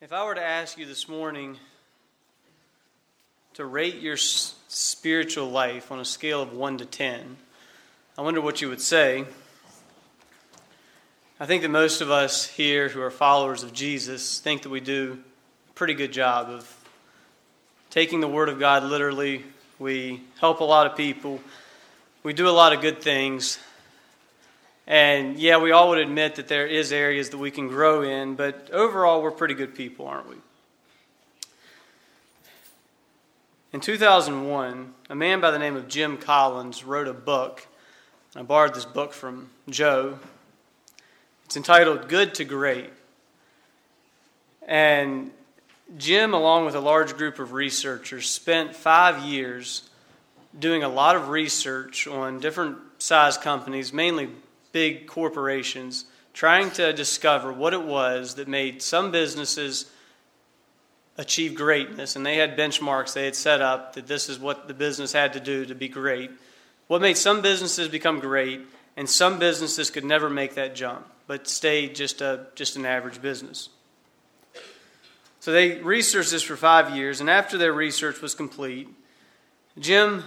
If I were to ask you this morning to rate your spiritual life on a scale of 1 to 10, I wonder what you would say. I think that most of us here who are followers of Jesus think that we do a pretty good job of taking the Word of God literally. We help a lot of people. We do a lot of good things. And yeah, we all would admit that there is areas that we can grow in, but overall we're pretty good people, aren't we? In 2001, a man by the name of Jim Collins wrote a book. I borrowed this book from Joe. It's entitled Good to Great. And Jim, along with a large group of researchers, spent five years doing a lot of research on different size companies, mainly big corporations trying to discover what it was that made some businesses achieve greatness. And they had benchmarks they had set up that this is what the business had to do to be great. What made some businesses become great, and some businesses could never make that jump, but stayed just, a, just an average business. So they researched this for five years, and after their research was complete, Jim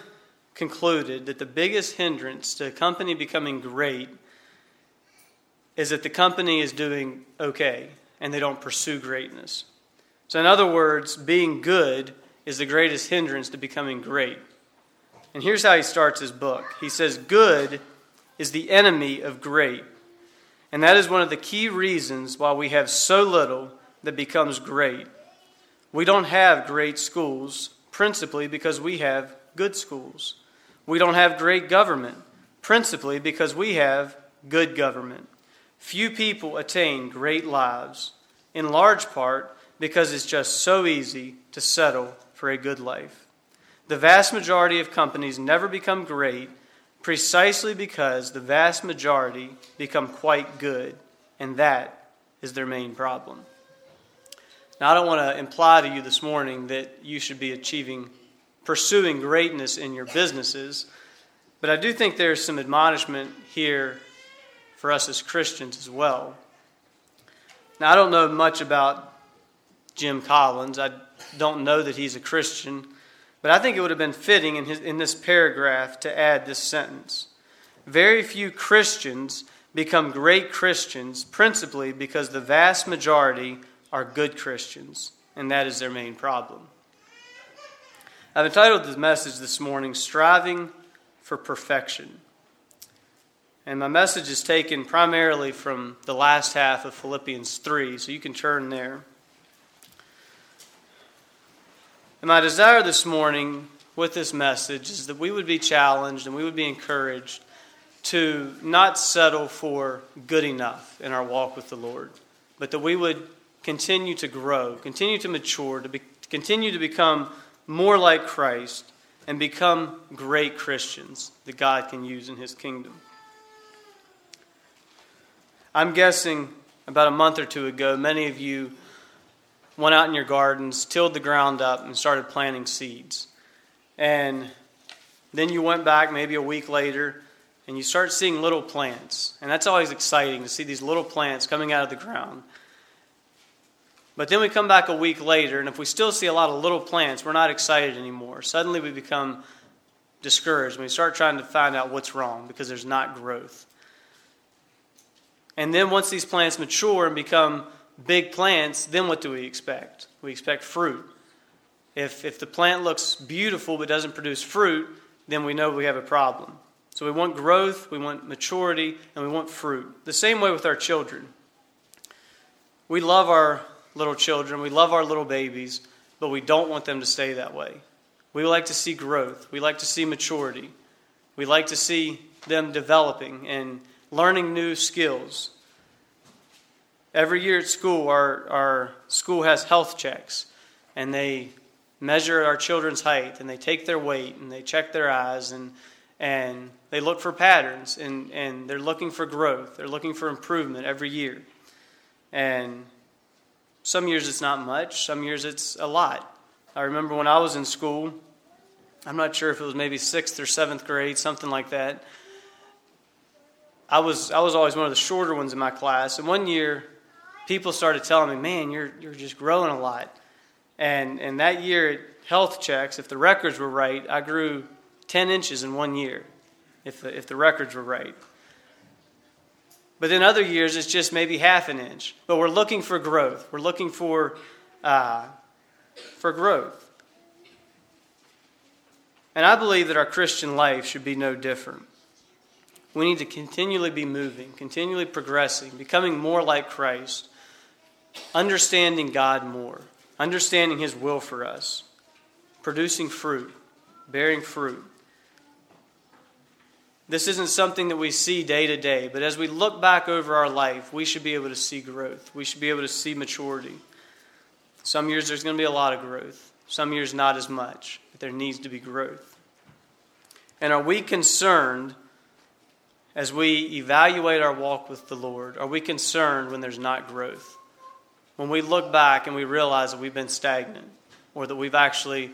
concluded that the biggest hindrance to a company becoming great is that the company is doing okay and they don't pursue greatness. So, in other words, being good is the greatest hindrance to becoming great. And here's how he starts his book he says, Good is the enemy of great. And that is one of the key reasons why we have so little that becomes great. We don't have great schools, principally because we have good schools. We don't have great government, principally because we have good government. Few people attain great lives, in large part because it's just so easy to settle for a good life. The vast majority of companies never become great precisely because the vast majority become quite good, and that is their main problem. Now, I don't want to imply to you this morning that you should be achieving, pursuing greatness in your businesses, but I do think there's some admonishment here for us as Christians as well. Now, I don't know much about Jim Collins. I don't know that he's a Christian, but I think it would have been fitting in, his, in this paragraph to add this sentence. Very few Christians become great Christians principally because the vast majority are good Christians, and that is their main problem. I've entitled this message this morning, Striving for Perfection. And my message is taken primarily from the last half of Philippians 3, so you can turn there. And my desire this morning with this message is that we would be challenged and we would be encouraged to not settle for good enough in our walk with the Lord, but that we would continue to grow, continue to mature, to be, continue to become more like Christ, and become great Christians that God can use in His kingdom. I'm guessing about a month or two ago, many of you went out in your gardens, tilled the ground up, and started planting seeds. And then you went back maybe a week later and you start seeing little plants. And that's always exciting to see these little plants coming out of the ground. But then we come back a week later, and if we still see a lot of little plants, we're not excited anymore. Suddenly we become discouraged. and We start trying to find out what's wrong because there's not growth. And then once these plants mature and become big plants, then what do we expect? We expect fruit. If, if the plant looks beautiful but doesn't produce fruit, then we know we have a problem. So we want growth, we want maturity, and we want fruit. The same way with our children. We love our little children, we love our little babies, but we don't want them to stay that way. We like to see growth, we like to see maturity, we like to see them developing and learning new skills. Every year at school, our, our school has health checks, and they measure our children's height, and they take their weight, and they check their eyes, and, and they look for patterns, and, and they're looking for growth. They're looking for improvement every year. And some years it's not much, some years it's a lot. I remember when I was in school, I'm not sure if it was maybe sixth or seventh grade, something like that. I was I was always one of the shorter ones in my class, and one year people started telling me, man, you're, you're just growing a lot. And, and that year at health checks, if the records were right, I grew 10 inches in one year, if the, if the records were right. But in other years, it's just maybe half an inch. But we're looking for growth. We're looking for, uh, for growth. And I believe that our Christian life should be no different. We need to continually be moving, continually progressing, becoming more like Christ, understanding God more, understanding His will for us, producing fruit, bearing fruit. This isn't something that we see day to day, but as we look back over our life, we should be able to see growth. We should be able to see maturity. Some years there's going to be a lot of growth, some years not as much, but there needs to be growth. And are we concerned as we evaluate our walk with the Lord? Are we concerned when there's not growth? When we look back and we realize that we've been stagnant or that we've actually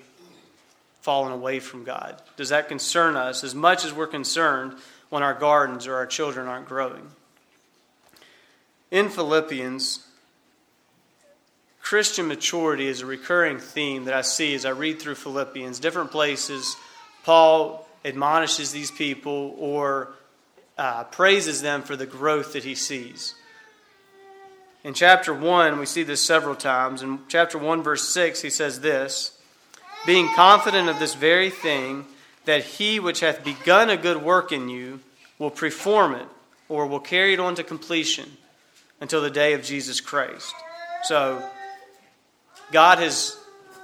fallen away from God? Does that concern us as much as we're concerned when our gardens or our children aren't growing? In Philippians, Christian maturity is a recurring theme that I see as I read through Philippians. Different places, Paul admonishes these people or uh, praises them for the growth that he sees. In chapter 1, we see this several times. In chapter 1, verse 6, he says this Being confident of this very thing, that he which hath begun a good work in you will perform it, or will carry it on to completion until the day of Jesus Christ. So, God has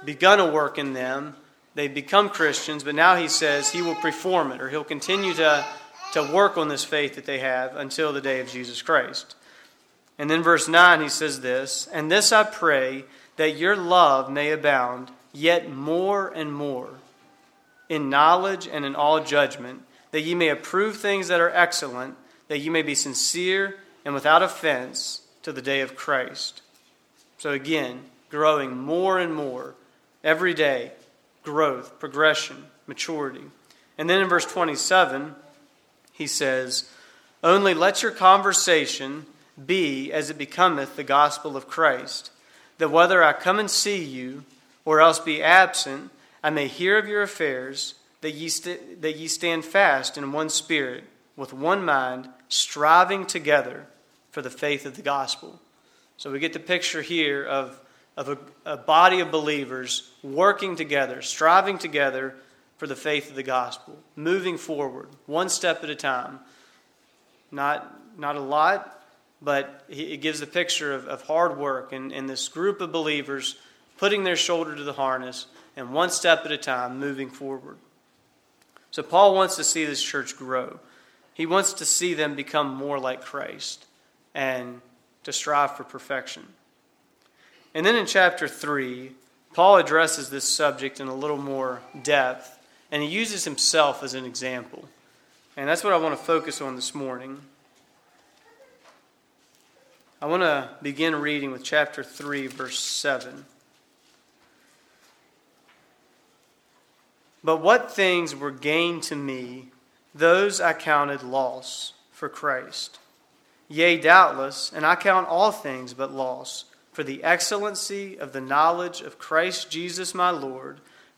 begun a work in them. They've become Christians, but now he says he will perform it, or he'll continue to to work on this faith that they have until the day of Jesus Christ. And then verse 9, he says this And this I pray, that your love may abound yet more and more in knowledge and in all judgment, that ye may approve things that are excellent, that ye may be sincere and without offense to the day of Christ. So again, growing more and more every day, growth, progression, maturity. And then in verse 27, he says, Only let your conversation be as it becometh the gospel of Christ, that whether I come and see you, or else be absent, I may hear of your affairs, that ye, st- that ye stand fast in one spirit, with one mind, striving together for the faith of the gospel. So we get the picture here of, of a, a body of believers working together, striving together for the faith of the gospel, moving forward, one step at a time. Not, not a lot, but it gives a picture of, of hard work and, and this group of believers putting their shoulder to the harness and one step at a time moving forward. So, Paul wants to see this church grow. He wants to see them become more like Christ and to strive for perfection. And then in chapter 3, Paul addresses this subject in a little more depth and he uses himself as an example. And that's what I want to focus on this morning. I want to begin reading with chapter 3, verse 7. But what things were gain to me, those I counted loss for Christ. Yea, doubtless, and I count all things but loss for the excellency of the knowledge of Christ Jesus my Lord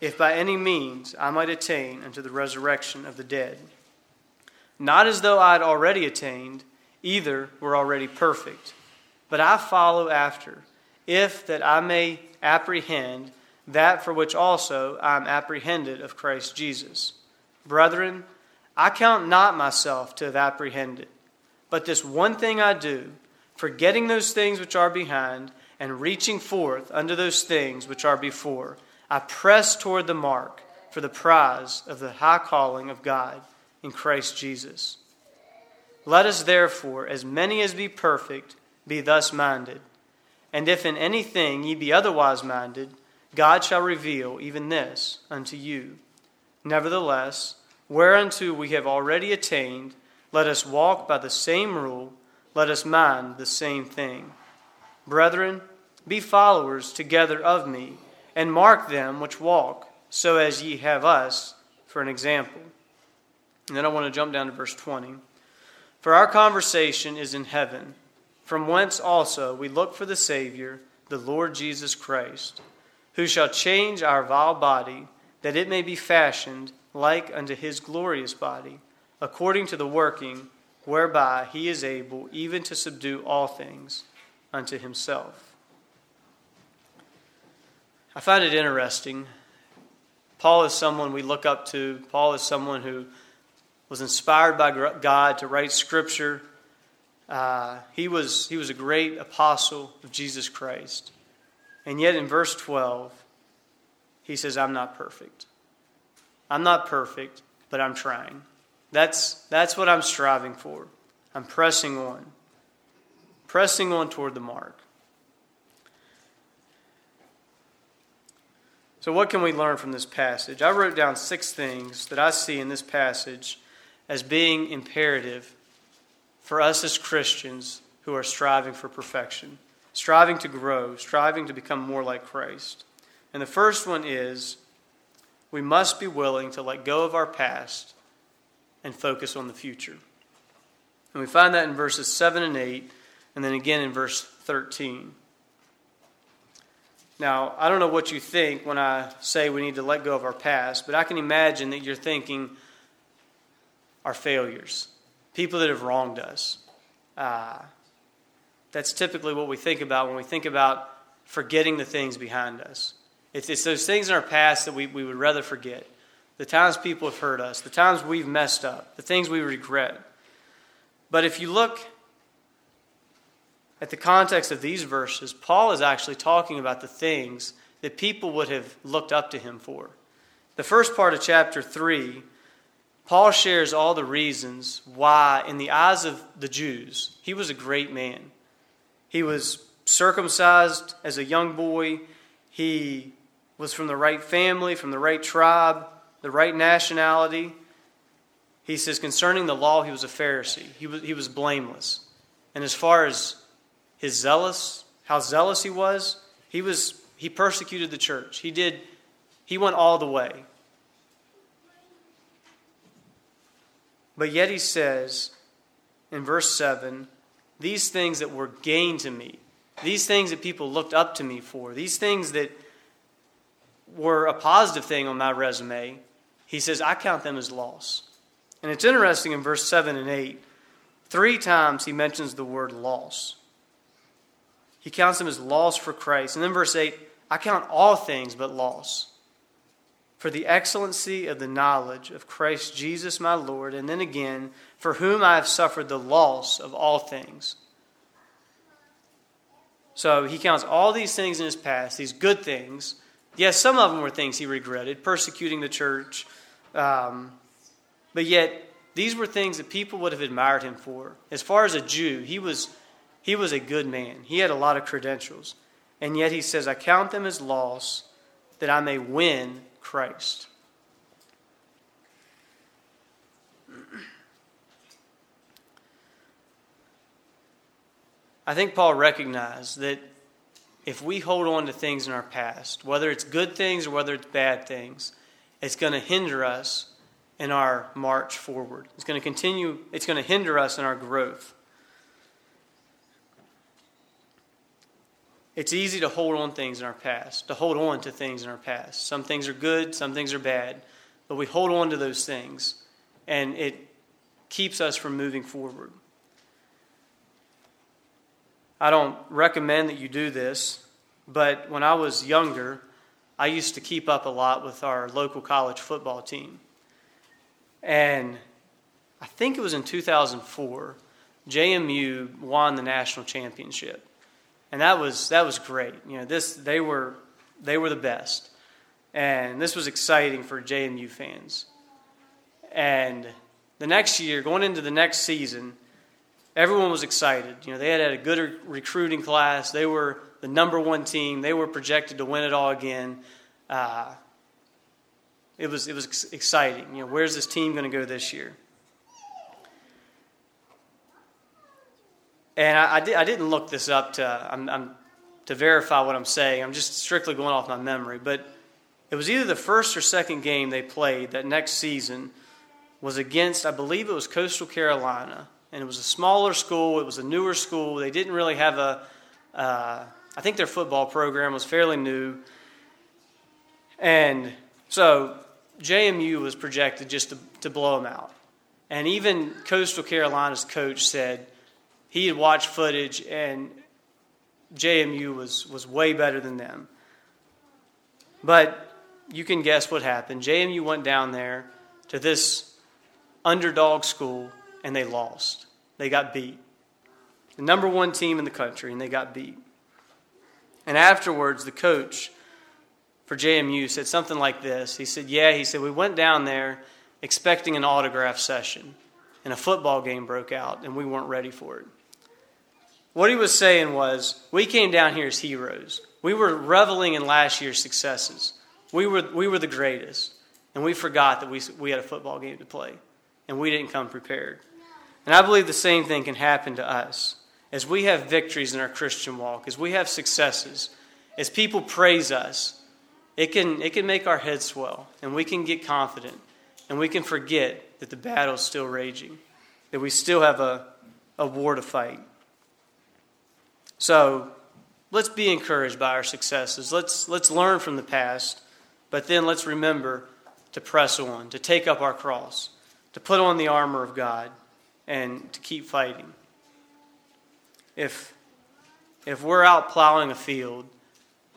if by any means I might attain unto the resurrection of the dead. Not as though I had already attained, either were already perfect, but I follow after, if that I may apprehend that for which also I am apprehended of Christ Jesus. Brethren, I count not myself to have apprehended, but this one thing I do, forgetting those things which are behind, and reaching forth unto those things which are before I press toward the mark for the prize of the high calling of God in Christ Jesus. Let us therefore, as many as be perfect, be thus minded. And if in anything ye be otherwise minded, God shall reveal even this unto you. Nevertheless, whereunto we have already attained, let us walk by the same rule, let us mind the same thing. Brethren, be followers together of me, and mark them which walk, so as ye have us for an example. And then I want to jump down to verse 20. For our conversation is in heaven, from whence also we look for the Savior, the Lord Jesus Christ, who shall change our vile body, that it may be fashioned like unto his glorious body, according to the working whereby he is able even to subdue all things unto himself. I find it interesting. Paul is someone we look up to. Paul is someone who was inspired by God to write scripture. Uh, he, was, he was a great apostle of Jesus Christ. And yet in verse 12, he says, I'm not perfect. I'm not perfect, but I'm trying. That's, that's what I'm striving for. I'm pressing on, pressing on toward the mark. So, what can we learn from this passage? I wrote down six things that I see in this passage as being imperative for us as Christians who are striving for perfection, striving to grow, striving to become more like Christ. And the first one is we must be willing to let go of our past and focus on the future. And we find that in verses 7 and 8, and then again in verse 13. Now, I don't know what you think when I say we need to let go of our past, but I can imagine that you're thinking our failures, people that have wronged us. Uh, that's typically what we think about when we think about forgetting the things behind us. It's, it's those things in our past that we, we would rather forget. The times people have hurt us, the times we've messed up, the things we regret. But if you look at the context of these verses, Paul is actually talking about the things that people would have looked up to him for. The first part of chapter 3, Paul shares all the reasons why, in the eyes of the Jews, he was a great man. He was circumcised as a young boy, he was from the right family, from the right tribe, the right nationality. He says, concerning the law, he was a Pharisee. He was, he was blameless. And as far as his zealous, how zealous he was, he was he persecuted the church. He did he went all the way. But yet he says in verse 7, these things that were gain to me, these things that people looked up to me for, these things that were a positive thing on my resume, he says, I count them as loss. And it's interesting in verse 7 and 8, three times he mentions the word loss. He counts them as loss for Christ. And then verse 8, I count all things but loss for the excellency of the knowledge of Christ Jesus my Lord. And then again, for whom I have suffered the loss of all things. So he counts all these things in his past, these good things, Yes, some of them were things he regretted, persecuting the church. Um, but yet, these were things that people would have admired him for. As far as a Jew, he was, he was a good man. He had a lot of credentials. And yet he says, I count them as loss that I may win Christ. I think Paul recognized that if we hold on to things in our past, whether it's good things or whether it's bad things, it's going to hinder us in our march forward. It's going to continue, it's going to hinder us in our growth. It's easy to hold on things in our past, to hold on to things in our past. Some things are good, some things are bad, but we hold on to those things and it keeps us from moving forward. I don't recommend that you do this, but when I was younger, I used to keep up a lot with our local college football team. And I think it was in 2004, JMU won the national championship. And that was that was great. You know, this they were they were the best. And this was exciting for JMU fans. And the next year, going into the next season, everyone was excited. You know, they had had a good recruiting class. They were the number one team. They were projected to win it all again. Uh, it was it was exciting. You know, where's this team going to go this year? And I, I, did, I didn't look this up to I'm, I'm, to verify what I'm saying. I'm just strictly going off my memory. But it was either the first or second game they played that next season was against I believe it was Coastal Carolina, and it was a smaller school. It was a newer school. They didn't really have a. Uh, I think their football program was fairly new, and so JMU was projected just to, to blow them out. And even Coastal Carolina's coach said he had watched footage and JMU was, was way better than them. But you can guess what happened. JMU went down there to this underdog school and they lost. They got beat. The number one team in the country, and they got beat. And afterwards, the coach for JMU said something like this. He said, Yeah, he said, we went down there expecting an autograph session, and a football game broke out, and we weren't ready for it. What he was saying was, we came down here as heroes. We were reveling in last year's successes. We were, we were the greatest, and we forgot that we, we had a football game to play, and we didn't come prepared. And I believe the same thing can happen to us. As we have victories in our Christian walk, as we have successes, as people praise us, it can, it can make our heads swell, and we can get confident, and we can forget that the battle is still raging, that we still have a, a war to fight. So let's be encouraged by our successes. Let's, let's learn from the past, but then let's remember to press on, to take up our cross, to put on the armor of God, and to keep fighting. If, if we're out plowing a field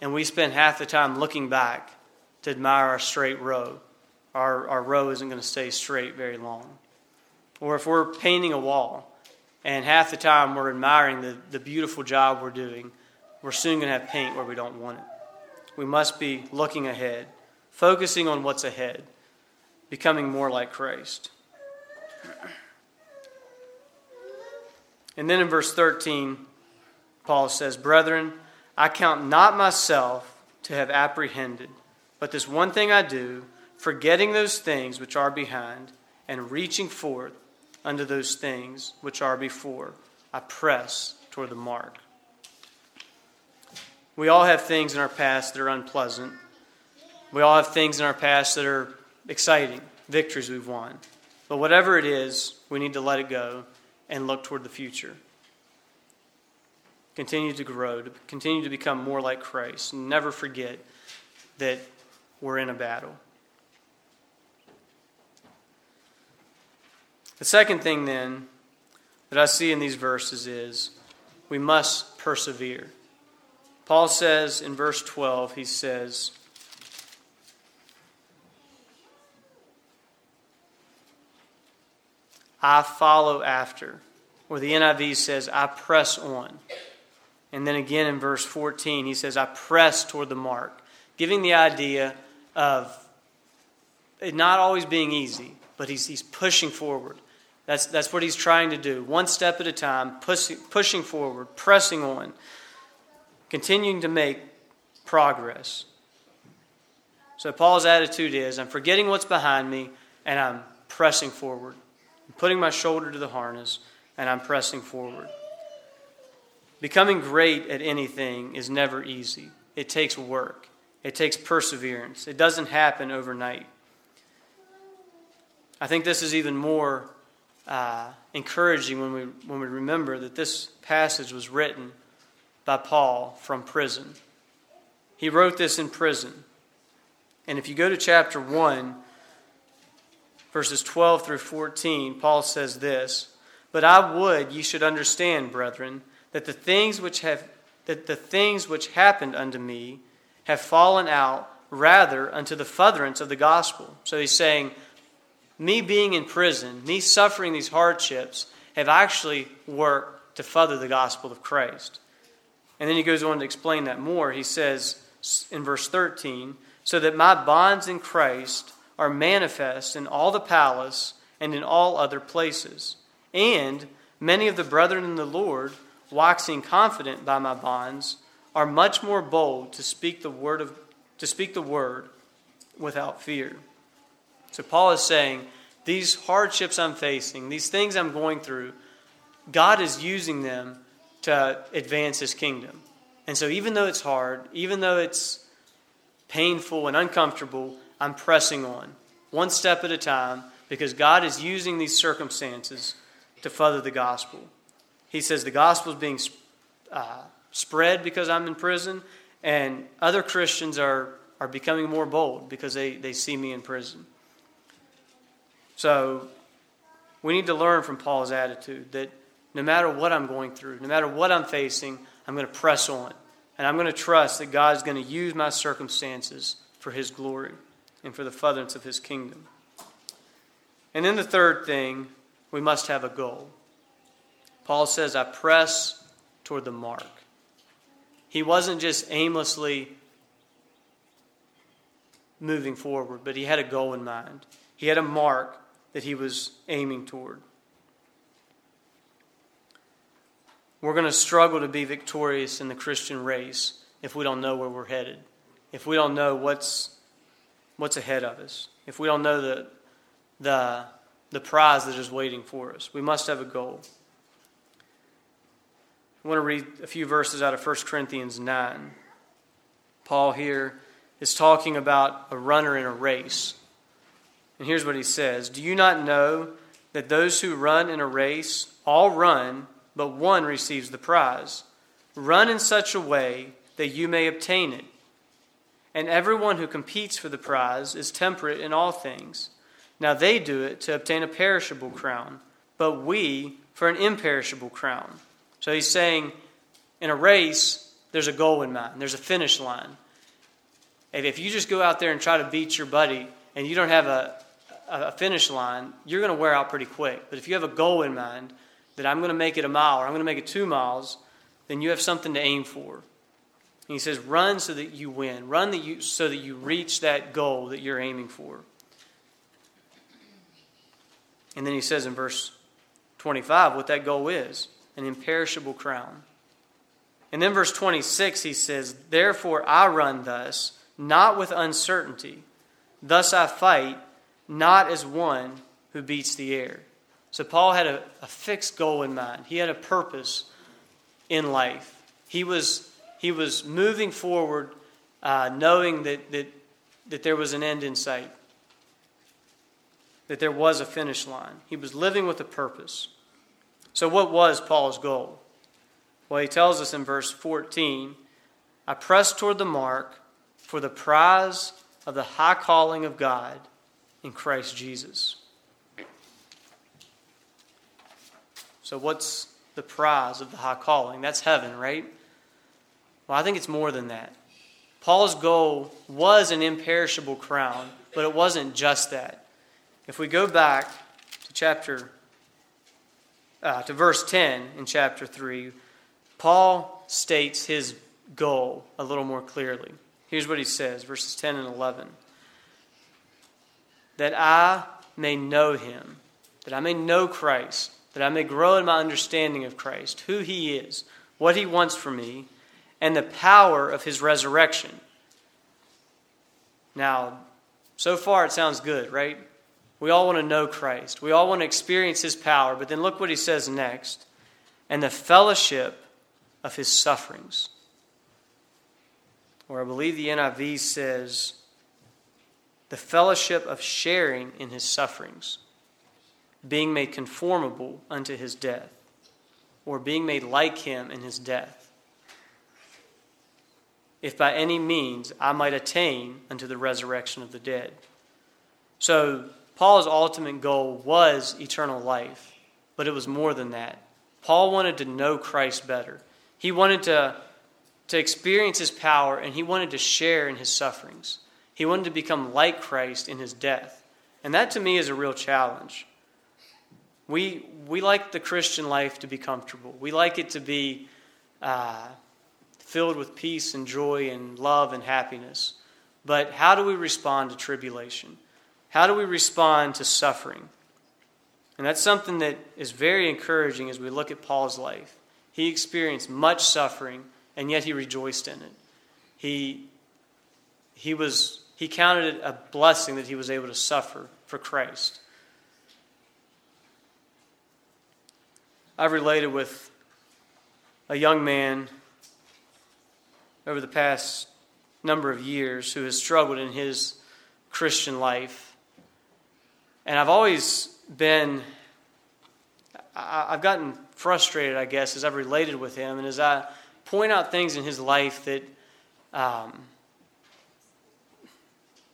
and we spend half the time looking back to admire our straight row, our, our row isn't going to stay straight very long. Or if we're painting a wall and half the time we're admiring the, the beautiful job we're doing, we're soon going to have paint where we don't want it. We must be looking ahead, focusing on what's ahead, becoming more like Christ. And then in verse 13, Paul says, Brethren, I count not myself to have apprehended, but this one thing I do, forgetting those things which are behind, and reaching forth unto those things which are before, I press toward the mark. We all have things in our past that are unpleasant. We all have things in our past that are exciting, victories we've won. But whatever it is, we need to let it go and look toward the future continue to grow, to continue to become more like Christ. Never forget that we're in a battle. The second thing, then, that I see in these verses is we must persevere. Paul says in verse 12, he says, I follow after. Or the NIV says, I press on. And then again in verse 14, he says, I press toward the mark, giving the idea of it not always being easy, but he's, he's pushing forward. That's, that's what he's trying to do, one step at a time, pushing, pushing forward, pressing on, continuing to make progress. So Paul's attitude is I'm forgetting what's behind me and I'm pressing forward. I'm putting my shoulder to the harness and I'm pressing forward. Becoming great at anything is never easy. It takes work, it takes perseverance. It doesn't happen overnight. I think this is even more uh, encouraging when we, when we remember that this passage was written by Paul from prison. He wrote this in prison. And if you go to chapter 1, verses 12 through 14, Paul says this But I would ye should understand, brethren, that the things which have that the things which happened unto me have fallen out rather unto the furtherance of the gospel. So he's saying, me being in prison, me suffering these hardships, have actually worked to further the gospel of Christ. And then he goes on to explain that more. He says in verse 13, so that my bonds in Christ are manifest in all the palace and in all other places. And many of the brethren in the Lord, waxing confident by my bonds, are much more bold to speak the word of to speak the word without fear. So Paul is saying, these hardships I'm facing, these things I'm going through, God is using them to advance his kingdom. And so even though it's hard, even though it's painful and uncomfortable, I'm pressing on, one step at a time, because God is using these circumstances to further the gospel. He says the gospel is being uh, spread because I'm in prison, and other Christians are, are becoming more bold because they, they see me in prison. So we need to learn from Paul's attitude that no matter what I'm going through, no matter what I'm facing, I'm going to press on. And I'm going to trust that God's going to use my circumstances for His glory and for the furtherance of His kingdom. And then the third thing, we must have a goal. Paul says, I press toward the mark. He wasn't just aimlessly moving forward, but he had a goal in mind. He had a mark that he was aiming toward. We're going to struggle to be victorious in the Christian race if we don't know where we're headed, if we don't know what's, what's ahead of us, if we don't know the, the, the prize that is waiting for us. We must have a goal. I want to read a few verses out of 1 Corinthians 9. Paul here is talking about a runner in a race. And here's what he says Do you not know that those who run in a race all run, but one receives the prize? Run in such a way that you may obtain it. And everyone who competes for the prize is temperate in all things. Now they do it to obtain a perishable crown, but we for an imperishable crown. So he's saying in a race, there's a goal in mind, there's a finish line. If you just go out there and try to beat your buddy and you don't have a, a finish line, you're going to wear out pretty quick. But if you have a goal in mind, that I'm going to make it a mile or I'm going to make it two miles, then you have something to aim for. And he says, run so that you win. Run that you, so that you reach that goal that you're aiming for. And then he says in verse 25 what that goal is an imperishable crown. And then verse 26, he says, Therefore I run thus, not with uncertainty. Thus I fight, not as one who beats the air. So Paul had a, a fixed goal in mind. He had a purpose in life. He was, he was moving forward, uh, knowing that, that, that there was an end in sight, that there was a finish line. He was living with a purpose. So, what was Paul's goal? Well, he tells us in verse 14 I press toward the mark for the prize of the high calling of God in Christ Jesus. So, what's the prize of the high calling? That's heaven, right? Well, I think it's more than that. Paul's goal was an imperishable crown, but it wasn't just that. If we go back to chapter uh, to verse 10 in chapter 3, Paul states his goal a little more clearly. Here's what he says, verses 10 and 11 That I may know him, that I may know Christ, that I may grow in my understanding of Christ, who he is, what he wants for me, and the power of his resurrection. Now, so far it sounds good, right? We all want to know Christ. We all want to experience his power. But then look what he says next and the fellowship of his sufferings. Or I believe the NIV says the fellowship of sharing in his sufferings, being made conformable unto his death, or being made like him in his death. If by any means I might attain unto the resurrection of the dead. So, Paul's ultimate goal was eternal life, but it was more than that. Paul wanted to know Christ better. He wanted to, to experience his power, and he wanted to share in his sufferings. He wanted to become like Christ in his death. And that to me is a real challenge. We, we like the Christian life to be comfortable, we like it to be uh, filled with peace and joy and love and happiness. But how do we respond to tribulation? How do we respond to suffering? And that's something that is very encouraging as we look at Paul's life. He experienced much suffering, and yet he rejoiced in it. He, he, was, he counted it a blessing that he was able to suffer for Christ. I've related with a young man over the past number of years who has struggled in his Christian life. And I've always been, I've gotten frustrated, I guess, as I've related with him and as I point out things in his life that, um,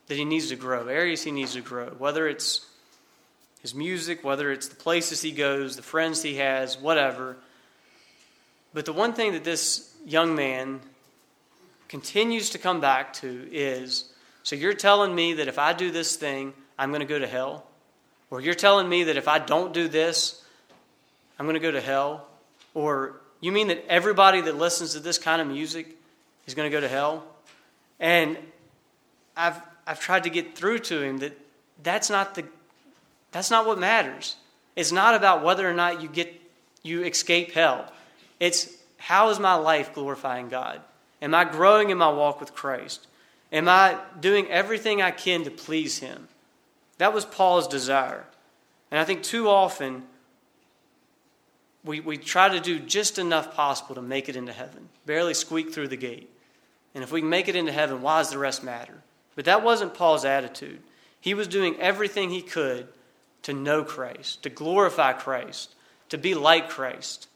that he needs to grow, areas he needs to grow, whether it's his music, whether it's the places he goes, the friends he has, whatever. But the one thing that this young man continues to come back to is so you're telling me that if I do this thing, I'm going to go to hell? Or you're telling me that if I don't do this, I'm going to go to hell? Or you mean that everybody that listens to this kind of music is going to go to hell? And I've, I've tried to get through to him that that's not, the, that's not what matters. It's not about whether or not you, get, you escape hell. It's how is my life glorifying God? Am I growing in my walk with Christ? Am I doing everything I can to please Him? That was Paul's desire. And I think too often we, we try to do just enough possible to make it into heaven, barely squeak through the gate. And if we can make it into heaven, why does the rest matter? But that wasn't Paul's attitude. He was doing everything he could to know Christ, to glorify Christ, to be like Christ,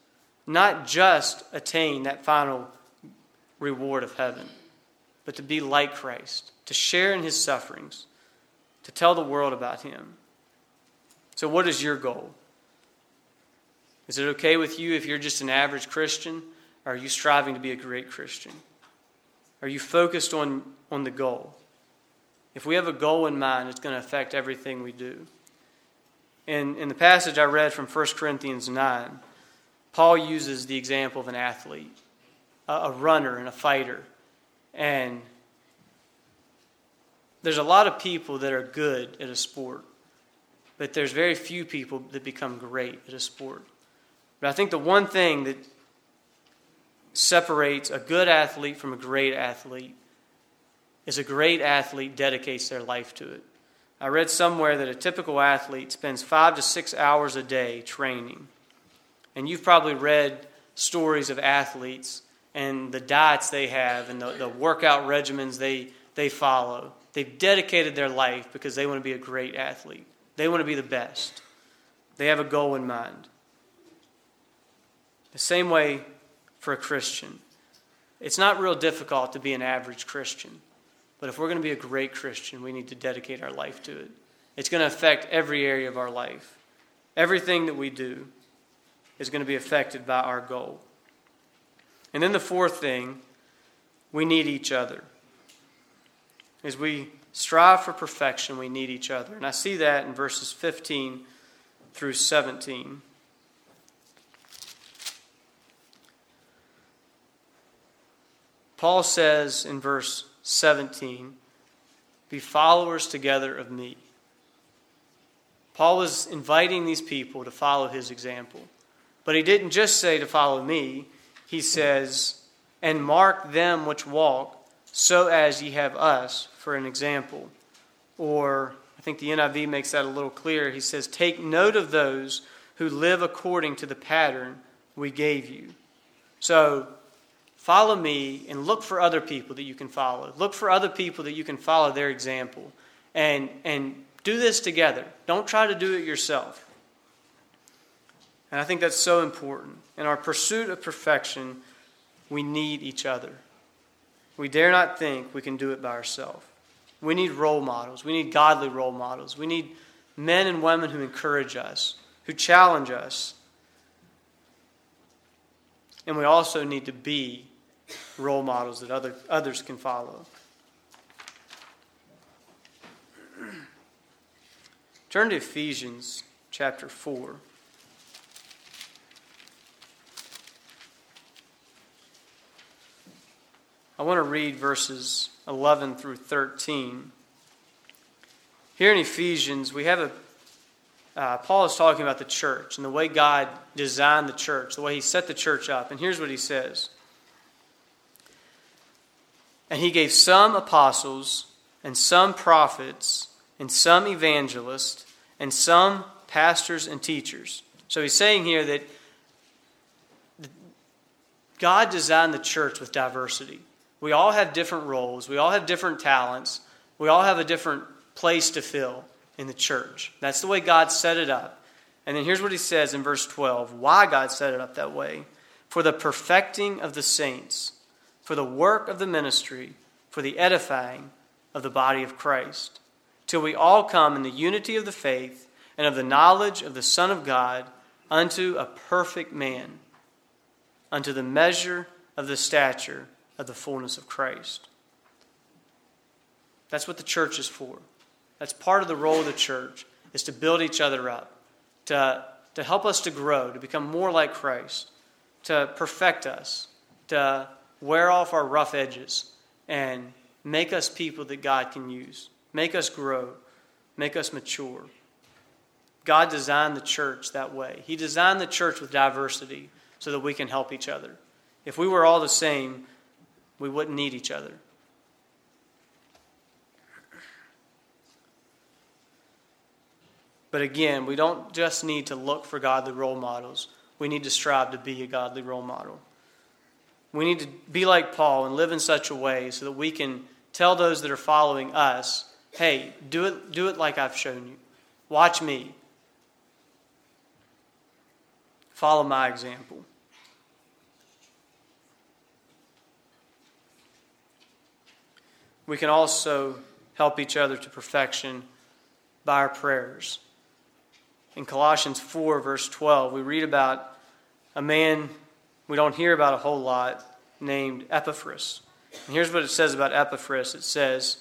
not just attain that final reward of heaven, but to be like Christ, to share in his sufferings, to tell the world about him. So, what is your goal? Is it okay with you if you're just an average Christian? Or are you striving to be a great Christian? Are you focused on, on the goal? If we have a goal in mind, it's going to affect everything we do. In, in the passage I read from 1 Corinthians 9, Paul uses the example of an athlete a runner and a fighter. And there's a lot of people that are good at a sport, but there's very few people that become great at a sport. But I think the one thing that separates a good athlete from a great athlete is a great athlete dedicates their life to it. I read somewhere that a typical athlete spends five to six hours a day training. And you've probably read stories of athletes and the diets they have and the, the workout regimens they, they follow. They've dedicated their life because they want to be a great athlete. They want to be the best. They have a goal in mind. The same way for a Christian. It's not real difficult to be an average Christian. But if we're going to be a great Christian, we need to dedicate our life to it. It's going to affect every area of our life. Everything that we do is going to be affected by our goal. And then the fourth thing, we need each other. As we strive for perfection, we need each other. And I see that in verses 15 through 17. Paul says in verse 17, Be followers together of me. Paul was inviting these people to follow his example. But he didn't just say to follow me, he says, And mark them which walk, so as ye have us for an example. Or, I think the NIV makes that a little clearer. He says, Take note of those who live according to the pattern we gave you. So, follow me and look for other people that you can follow. Look for other people that you can follow their example. And, and do this together. Don't try to do it yourself. And I think that's so important. In our pursuit of perfection, we need each other. We dare not think we can do it by ourselves. We need role models. We need godly role models. We need men and women who encourage us, who challenge us. And we also need to be role models that other, others can follow. Turn to Ephesians chapter 4. I want to read verses 11 through 13. Here in Ephesians, we have a, uh, Paul is talking about the church and the way God designed the church, the way he set the church up. And here's what he says And he gave some apostles, and some prophets, and some evangelists, and some pastors and teachers. So he's saying here that God designed the church with diversity. We all have different roles, we all have different talents, we all have a different place to fill in the church. That's the way God set it up. And then here's what he says in verse 12 why God set it up that way for the perfecting of the saints, for the work of the ministry, for the edifying of the body of Christ, till we all come in the unity of the faith and of the knowledge of the Son of God unto a perfect man, unto the measure of the stature of the fullness of Christ. That's what the church is for. That's part of the role of the church, is to build each other up, to, to help us to grow, to become more like Christ, to perfect us, to wear off our rough edges, and make us people that God can use, make us grow, make us mature. God designed the church that way. He designed the church with diversity so that we can help each other. If we were all the same, we wouldn't need each other. But again, we don't just need to look for godly role models. We need to strive to be a godly role model. We need to be like Paul and live in such a way so that we can tell those that are following us, hey, do it, do it like I've shown you. Watch me. Follow my example. We can also help each other to perfection by our prayers. In Colossians 4, verse 12, we read about a man we don't hear about a whole lot named Epaphras. And here's what it says about Epaphras it says,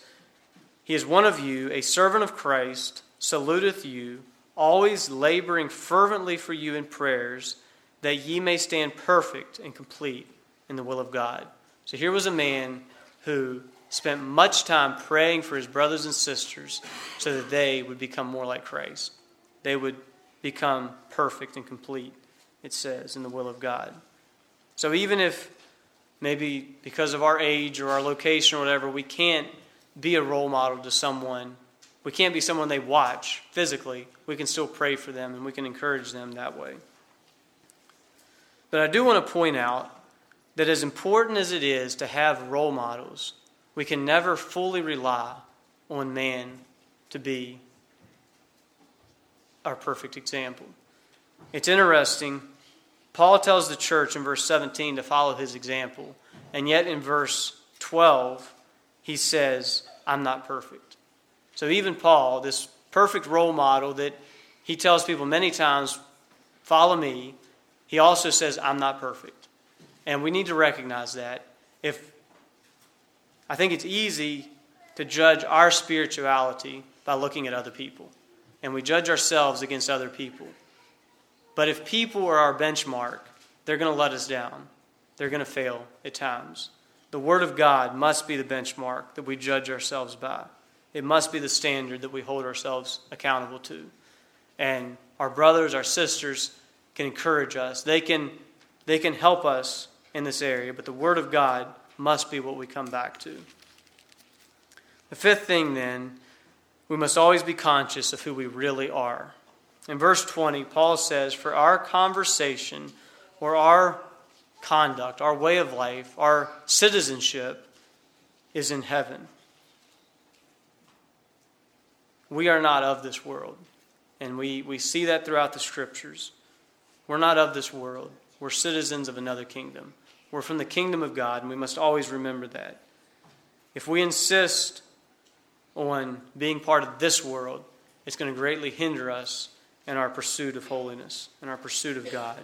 He is one of you, a servant of Christ, saluteth you, always laboring fervently for you in prayers, that ye may stand perfect and complete in the will of God. So here was a man who spent much time praying for his brothers and sisters so that they would become more like Christ they would become perfect and complete, it says, in the will of God. So even if maybe because of our age or our location or whatever, we can't be a role model to someone, we can't be someone they watch physically, we can still pray for them and we can encourage them that way. But I do want to point out that as important as it is to have role models, we can never fully rely on man to be our perfect example. It's interesting. Paul tells the church in verse 17 to follow his example. And yet in verse 12, he says, I'm not perfect. So even Paul, this perfect role model that he tells people many times, follow me, he also says, I'm not perfect. And we need to recognize that. If I think it's easy to judge our spirituality by looking at other people and we judge ourselves against other people. But if people are our benchmark, they're going to let us down. They're going to fail at times. The Word of God must be the benchmark that we judge ourselves by. It must be the standard that we hold ourselves accountable to. And our brothers, our sisters can encourage us. They can, they can help us in this area, but the Word of God must be what we come back to. The fifth thing, then, we must always be conscious of who we really are. In verse 20, Paul says, For our conversation or our conduct, our way of life, our citizenship is in heaven. We are not of this world. And we, we see that throughout the scriptures. We're not of this world. We're citizens of another kingdom. We're from the kingdom of God, and we must always remember that. If we insist on being part of this world, it's going to greatly hinder us in our pursuit of holiness and our pursuit of God.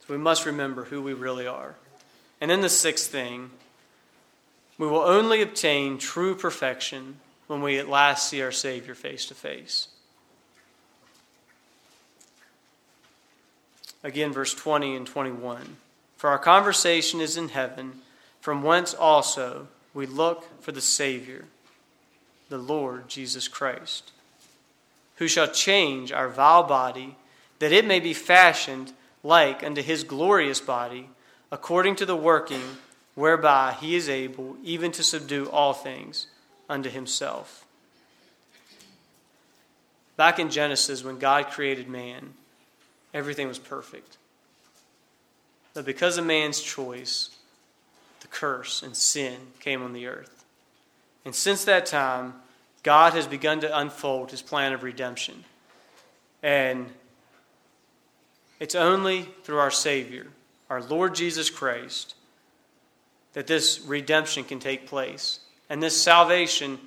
So we must remember who we really are. And then the sixth thing, we will only obtain true perfection when we at last see our Savior face to face. Again, verse 20 and 21. For our conversation is in heaven, from whence also we look for the Savior, the Lord Jesus Christ. who shall change our vile body, that it may be fashioned like unto his glorious body, according to the working whereby he is able even to subdue all things unto himself. Back in Genesis, when God created man, everything was perfect. But because of man's choice, the curse and sin came on the earth. And since that time, God has begun to unfold his plan of redemption. And it's only through our Savior, our Lord Jesus Christ, that this redemption can take place. And this salvation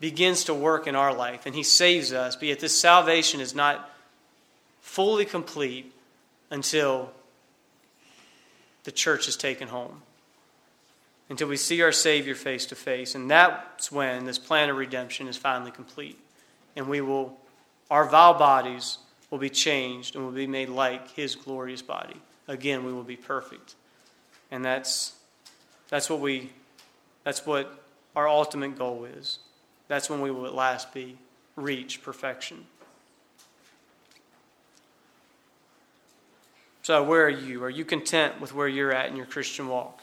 begins to work in our life, and He saves us. But yet, this salvation is not fully complete until the church is taken home, until we see our Savior face to face. And that's when this plan of redemption is finally complete. And we will, our vile bodies will be changed and will be made like His glorious body. Again, we will be perfect. And that's, that's what we, that's what our ultimate goal is. That's when we will at last be reach perfection. So, where are you? Are you content with where you're at in your Christian walk?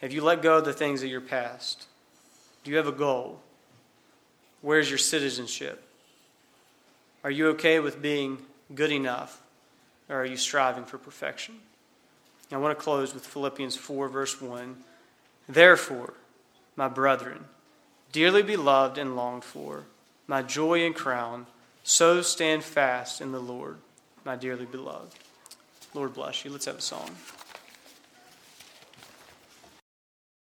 Have you let go of the things of your past? Do you have a goal? Where's your citizenship? Are you okay with being good enough? Or are you striving for perfection? I want to close with Philippians 4, verse 1. Therefore, my brethren, dearly beloved and longed for, my joy and crown, so stand fast in the Lord, my dearly beloved. Lord bless you. Let's have a song.